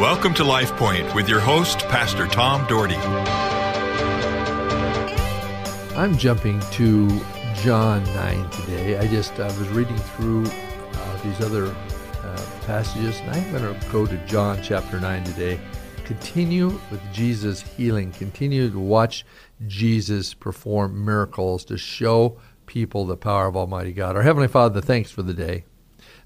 Welcome to Life Point with your host, Pastor Tom Dougherty. I'm jumping to John 9 today. I just I was reading through uh, these other uh, passages, and I'm going to go to John chapter 9 today. Continue with Jesus healing. Continue to watch Jesus perform miracles to show people the power of Almighty God. Our Heavenly Father, thanks for the day.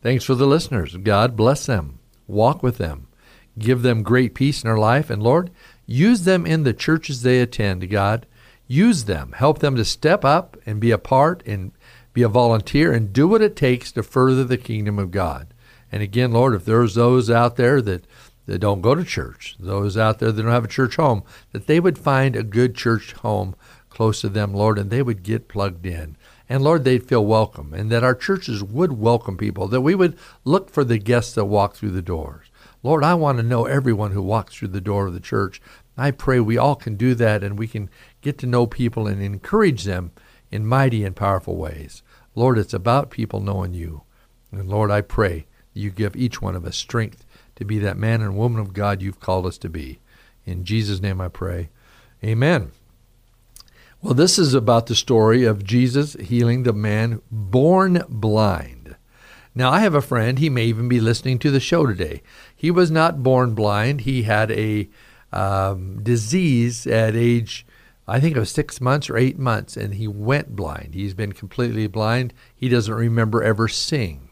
Thanks for the listeners. God bless them. Walk with them. Give them great peace in their life. And Lord, use them in the churches they attend, God. Use them. Help them to step up and be a part and be a volunteer and do what it takes to further the kingdom of God. And again, Lord, if there's those out there that, that don't go to church, those out there that don't have a church home, that they would find a good church home close to them, Lord, and they would get plugged in. And Lord, they'd feel welcome, and that our churches would welcome people, that we would look for the guests that walk through the doors. Lord, I want to know everyone who walks through the door of the church. I pray we all can do that and we can get to know people and encourage them in mighty and powerful ways. Lord, it's about people knowing you. And Lord, I pray you give each one of us strength to be that man and woman of God you've called us to be. In Jesus' name I pray. Amen. Well, this is about the story of Jesus healing the man born blind. Now, I have a friend, he may even be listening to the show today. He was not born blind. He had a um, disease at age, I think it was six months or eight months, and he went blind. He's been completely blind. He doesn't remember ever seeing.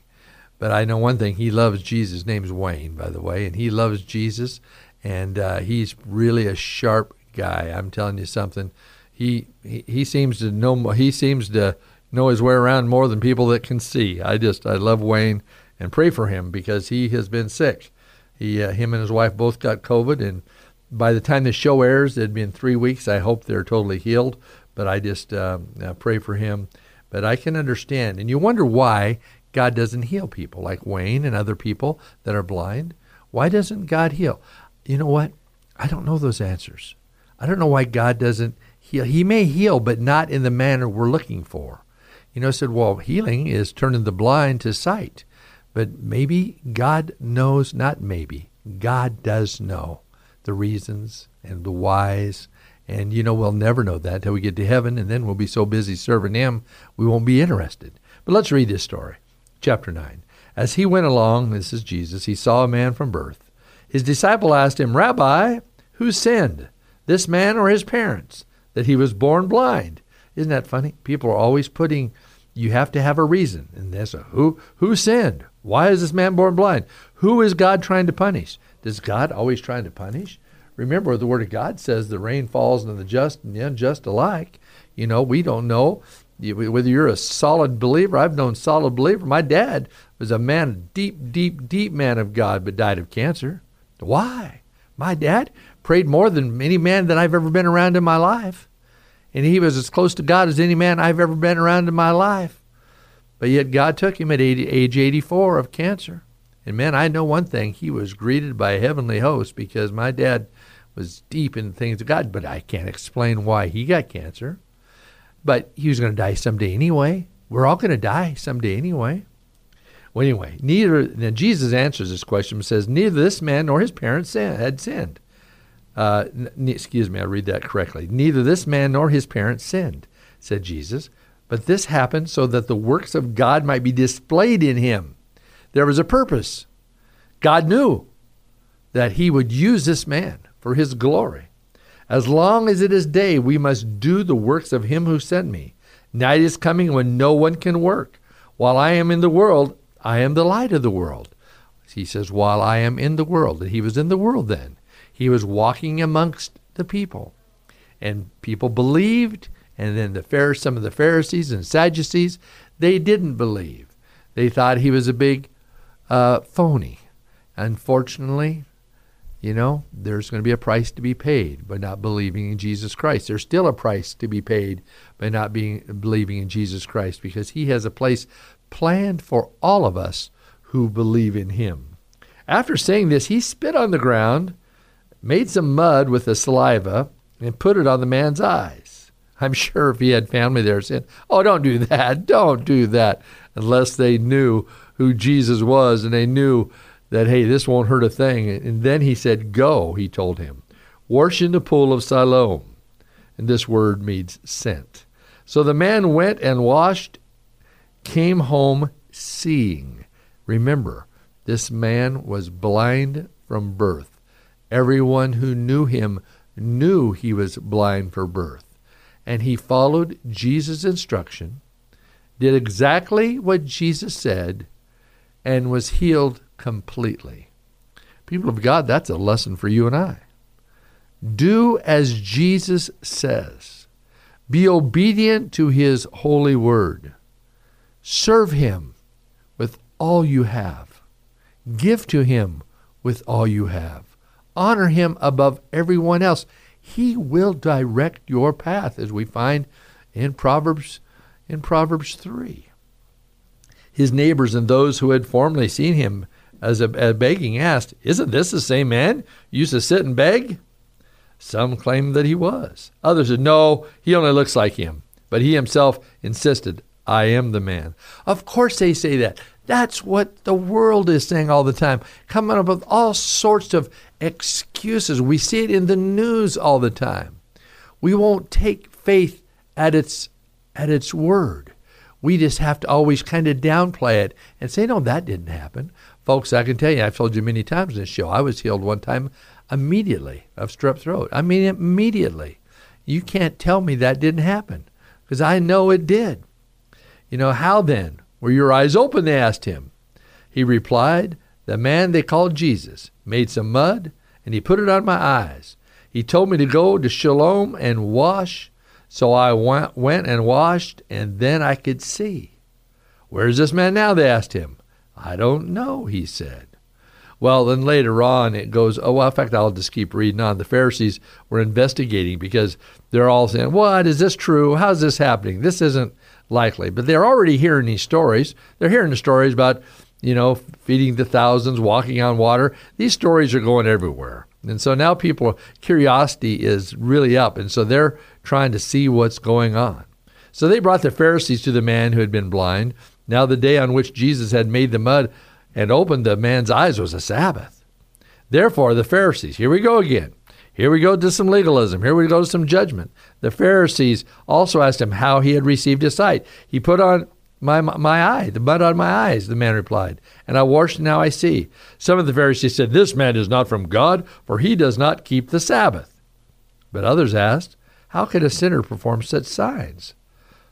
But I know one thing he loves Jesus. His name's Wayne, by the way, and he loves Jesus, and uh, he's really a sharp guy. I'm telling you something he, he seems to know he seems to know his way around more than people that can see. I just I love Wayne and pray for him because he has been sick. He uh, him and his wife both got COVID and by the time the show airs, it'd been three weeks. I hope they're totally healed, but I just uh, uh, pray for him. But I can understand, and you wonder why God doesn't heal people like Wayne and other people that are blind. Why doesn't God heal? You know what? I don't know those answers. I don't know why God doesn't heal. He may heal, but not in the manner we're looking for. You know, I said, well, healing is turning the blind to sight. But maybe God knows, not maybe, God does know the reasons and the whys. And, you know, we'll never know that till we get to heaven, and then we'll be so busy serving Him, we won't be interested. But let's read this story. Chapter 9. As he went along, this is Jesus, he saw a man from birth. His disciple asked him, Rabbi, who sinned, this man or his parents, that he was born blind. Isn't that funny? People are always putting, you have to have a reason. And there's a who, who sinned? Why is this man born blind? Who is God trying to punish? Does God always trying to punish? Remember, the Word of God says the rain falls on the just and the unjust alike. You know, we don't know whether you're a solid believer. I've known solid believer. My dad was a man, deep, deep, deep man of God, but died of cancer. Why? My dad prayed more than any man that I've ever been around in my life. And he was as close to God as any man I've ever been around in my life. But yet God took him at 80, age 84 of cancer. And man, I know one thing. He was greeted by a heavenly host because my dad was deep in things of God, but I can't explain why he got cancer. But he was going to die someday anyway. We're all going to die someday anyway. Well, anyway, neither now Jesus answers this question and says, Neither this man nor his parents had sinned. Uh, n- excuse me, I read that correctly. Neither this man nor his parents sinned, said Jesus, but this happened so that the works of God might be displayed in him. There was a purpose. God knew that he would use this man for his glory. As long as it is day, we must do the works of him who sent me. Night is coming when no one can work. While I am in the world, I am the light of the world. He says, while I am in the world. And he was in the world then. He was walking amongst the people. And people believed, and then the Pharisees, some of the Pharisees and Sadducees, they didn't believe. They thought he was a big uh, phony. Unfortunately, you know, there's going to be a price to be paid by not believing in Jesus Christ. There's still a price to be paid by not being believing in Jesus Christ because he has a place planned for all of us who believe in him. After saying this, he spit on the ground made some mud with the saliva, and put it on the man's eyes. I'm sure if he had family there said, Oh, don't do that, don't do that, unless they knew who Jesus was and they knew that, hey, this won't hurt a thing. And then he said, Go, he told him. Wash in the pool of Siloam. And this word means sent. So the man went and washed, came home seeing. Remember, this man was blind from birth. Everyone who knew him knew he was blind for birth. And he followed Jesus' instruction, did exactly what Jesus said, and was healed completely. People of God, that's a lesson for you and I. Do as Jesus says. Be obedient to his holy word. Serve him with all you have. Give to him with all you have. Honor him above everyone else. He will direct your path, as we find in Proverbs in Proverbs 3. His neighbors and those who had formerly seen him as a, a begging asked, Isn't this the same man used to sit and beg? Some claimed that he was. Others said, No, he only looks like him. But he himself insisted, I am the man. Of course they say that. That's what the world is saying all the time, coming up with all sorts of excuses. We see it in the news all the time. We won't take faith at its at its word. We just have to always kind of downplay it and say, no, that didn't happen. Folks, I can tell you, I've told you many times in this show, I was healed one time immediately of strep throat. I mean, immediately. You can't tell me that didn't happen because I know it did. You know, how then? Were your eyes open? They asked him. He replied, The man they called Jesus made some mud and he put it on my eyes. He told me to go to Siloam and wash. So I went, and washed, and then I could see. Where is this man now? They asked him. I don't know, he said. Well, then later on it goes, oh, well, in fact, I'll just keep reading on. The Pharisees were investigating because they're all saying, what? Is this true? How's this happening? This isn't likely. But they're already hearing these stories. They're hearing the stories about, you know, feeding the thousands, walking on water. These stories are going everywhere. And so now people, curiosity is really up. And so they're trying to see what's going on. So they brought the Pharisees to the man who had been blind. Now, the day on which Jesus had made the mud and opened the man's eyes was a Sabbath. Therefore, the Pharisees, here we go again. Here we go to some legalism. Here we go to some judgment. The Pharisees also asked him how he had received his sight. He put on my, my eye, the mud on my eyes, the man replied, and I washed and now I see. Some of the Pharisees said, This man is not from God, for he does not keep the Sabbath. But others asked, How can a sinner perform such signs?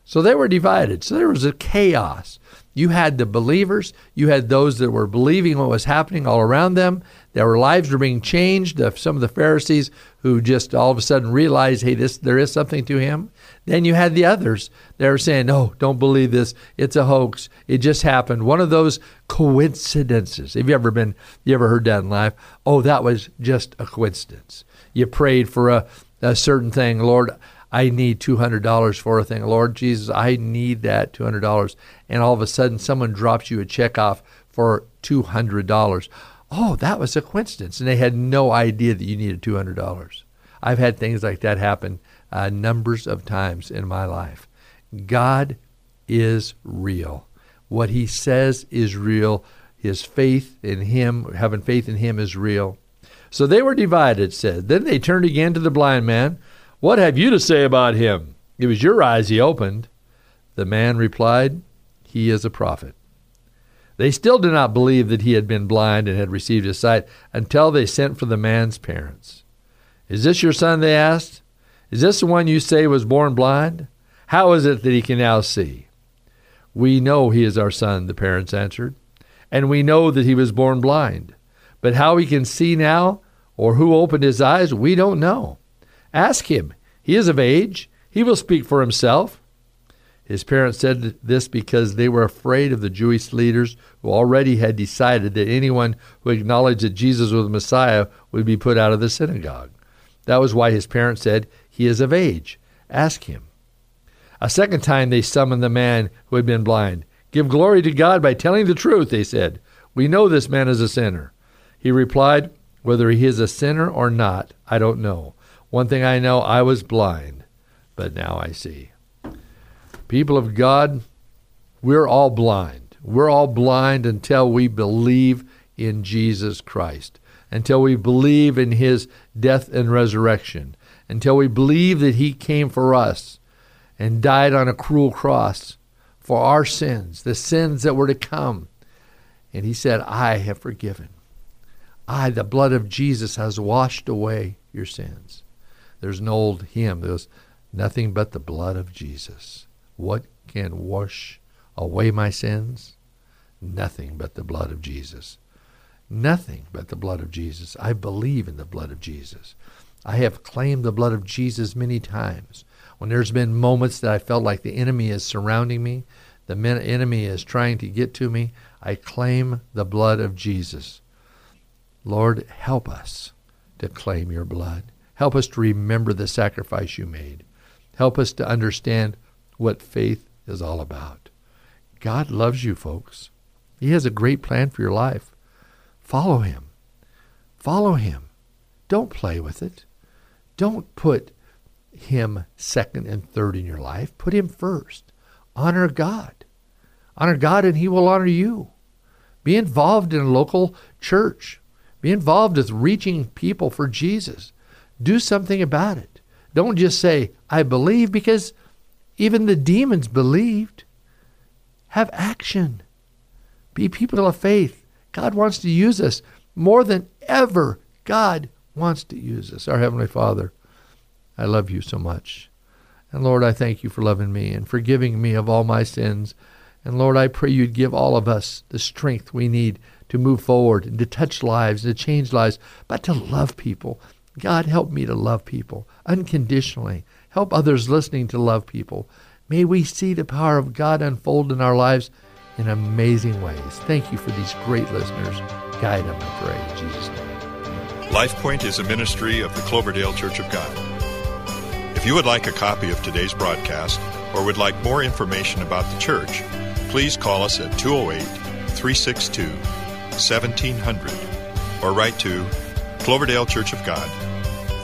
So they were divided. So there was a chaos. You had the believers, you had those that were believing what was happening all around them. Their lives were being changed. Some of the Pharisees who just all of a sudden realized, hey, this there is something to him. Then you had the others They were saying, no, don't believe this. It's a hoax. It just happened. One of those coincidences. Have you ever been, you ever heard that in life? Oh, that was just a coincidence. You prayed for a, a certain thing. Lord, I need $200 for a thing. Lord Jesus, I need that $200. And all of a sudden, someone drops you a check off for $200. Oh, that was a coincidence. And they had no idea that you needed $200. I've had things like that happen uh, numbers of times in my life. God is real. What he says is real. His faith in him, having faith in him, is real. So they were divided, said. Then they turned again to the blind man what have you to say about him? It was your eyes he opened. The man replied, He is a prophet. They still did not believe that he had been blind and had received his sight until they sent for the man's parents. Is this your son? They asked. Is this the one you say was born blind? How is it that he can now see? We know he is our son, the parents answered, and we know that he was born blind. But how he can see now, or who opened his eyes, we don't know. Ask him. He is of age. He will speak for himself. His parents said this because they were afraid of the Jewish leaders who already had decided that anyone who acknowledged that Jesus was the Messiah would be put out of the synagogue. That was why his parents said, He is of age. Ask him. A second time they summoned the man who had been blind. Give glory to God by telling the truth, they said. We know this man is a sinner. He replied, Whether he is a sinner or not, I don't know. One thing I know I was blind, but now I see. People of God, we're all blind. We're all blind until we believe in Jesus Christ, until we believe in his death and resurrection, until we believe that he came for us and died on a cruel cross for our sins, the sins that were to come. And he said, I have forgiven. I, the blood of Jesus, has washed away your sins. There's an old hymn. There's nothing but the blood of Jesus. What can wash away my sins? Nothing but the blood of Jesus. Nothing but the blood of Jesus. I believe in the blood of Jesus. I have claimed the blood of Jesus many times. When there's been moments that I felt like the enemy is surrounding me, the enemy is trying to get to me, I claim the blood of Jesus. Lord, help us to claim your blood. Help us to remember the sacrifice you made. Help us to understand what faith is all about. God loves you, folks. He has a great plan for your life. Follow him. Follow him. Don't play with it. Don't put him second and third in your life. Put him first. Honor God. Honor God and he will honor you. Be involved in a local church. Be involved with reaching people for Jesus. Do something about it. Don't just say, I believe, because even the demons believed. Have action. Be people of faith. God wants to use us more than ever. God wants to use us. Our Heavenly Father, I love you so much. And Lord, I thank you for loving me and forgiving me of all my sins. And Lord, I pray you'd give all of us the strength we need to move forward and to touch lives, and to change lives, but to love people. God, help me to love people unconditionally. Help others listening to love people. May we see the power of God unfold in our lives in amazing ways. Thank you for these great listeners. Guide them, I pray, in Jesus' name. LifePoint is a ministry of the Cloverdale Church of God. If you would like a copy of today's broadcast or would like more information about the church, please call us at 208 362 1700 or write to Cloverdale Church of God,